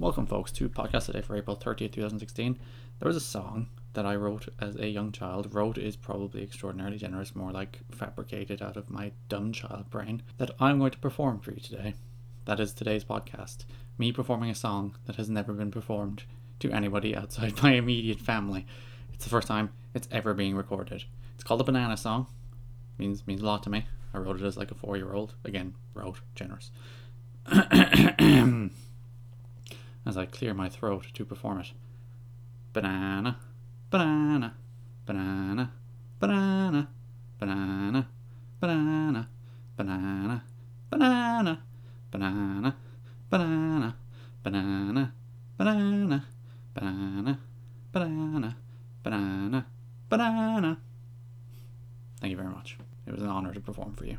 Welcome, folks, to Podcast A Day for April 30th, 2016. There was a song that I wrote as a young child. Wrote is probably extraordinarily generous, more like fabricated out of my dumb child brain, that I'm going to perform for you today. That is today's podcast. Me performing a song that has never been performed to anybody outside my immediate family. It's the first time it's ever being recorded. It's called a banana song. Means means a lot to me. I wrote it as like a four year old. Again, wrote generous. as I clear my throat to perform it. Banana, banana, banana, banana, banana, banana, banana, banana, banana, banana, banana, banana, banana, banana, banana, banana. Thank you very much. It was an honor to perform for you.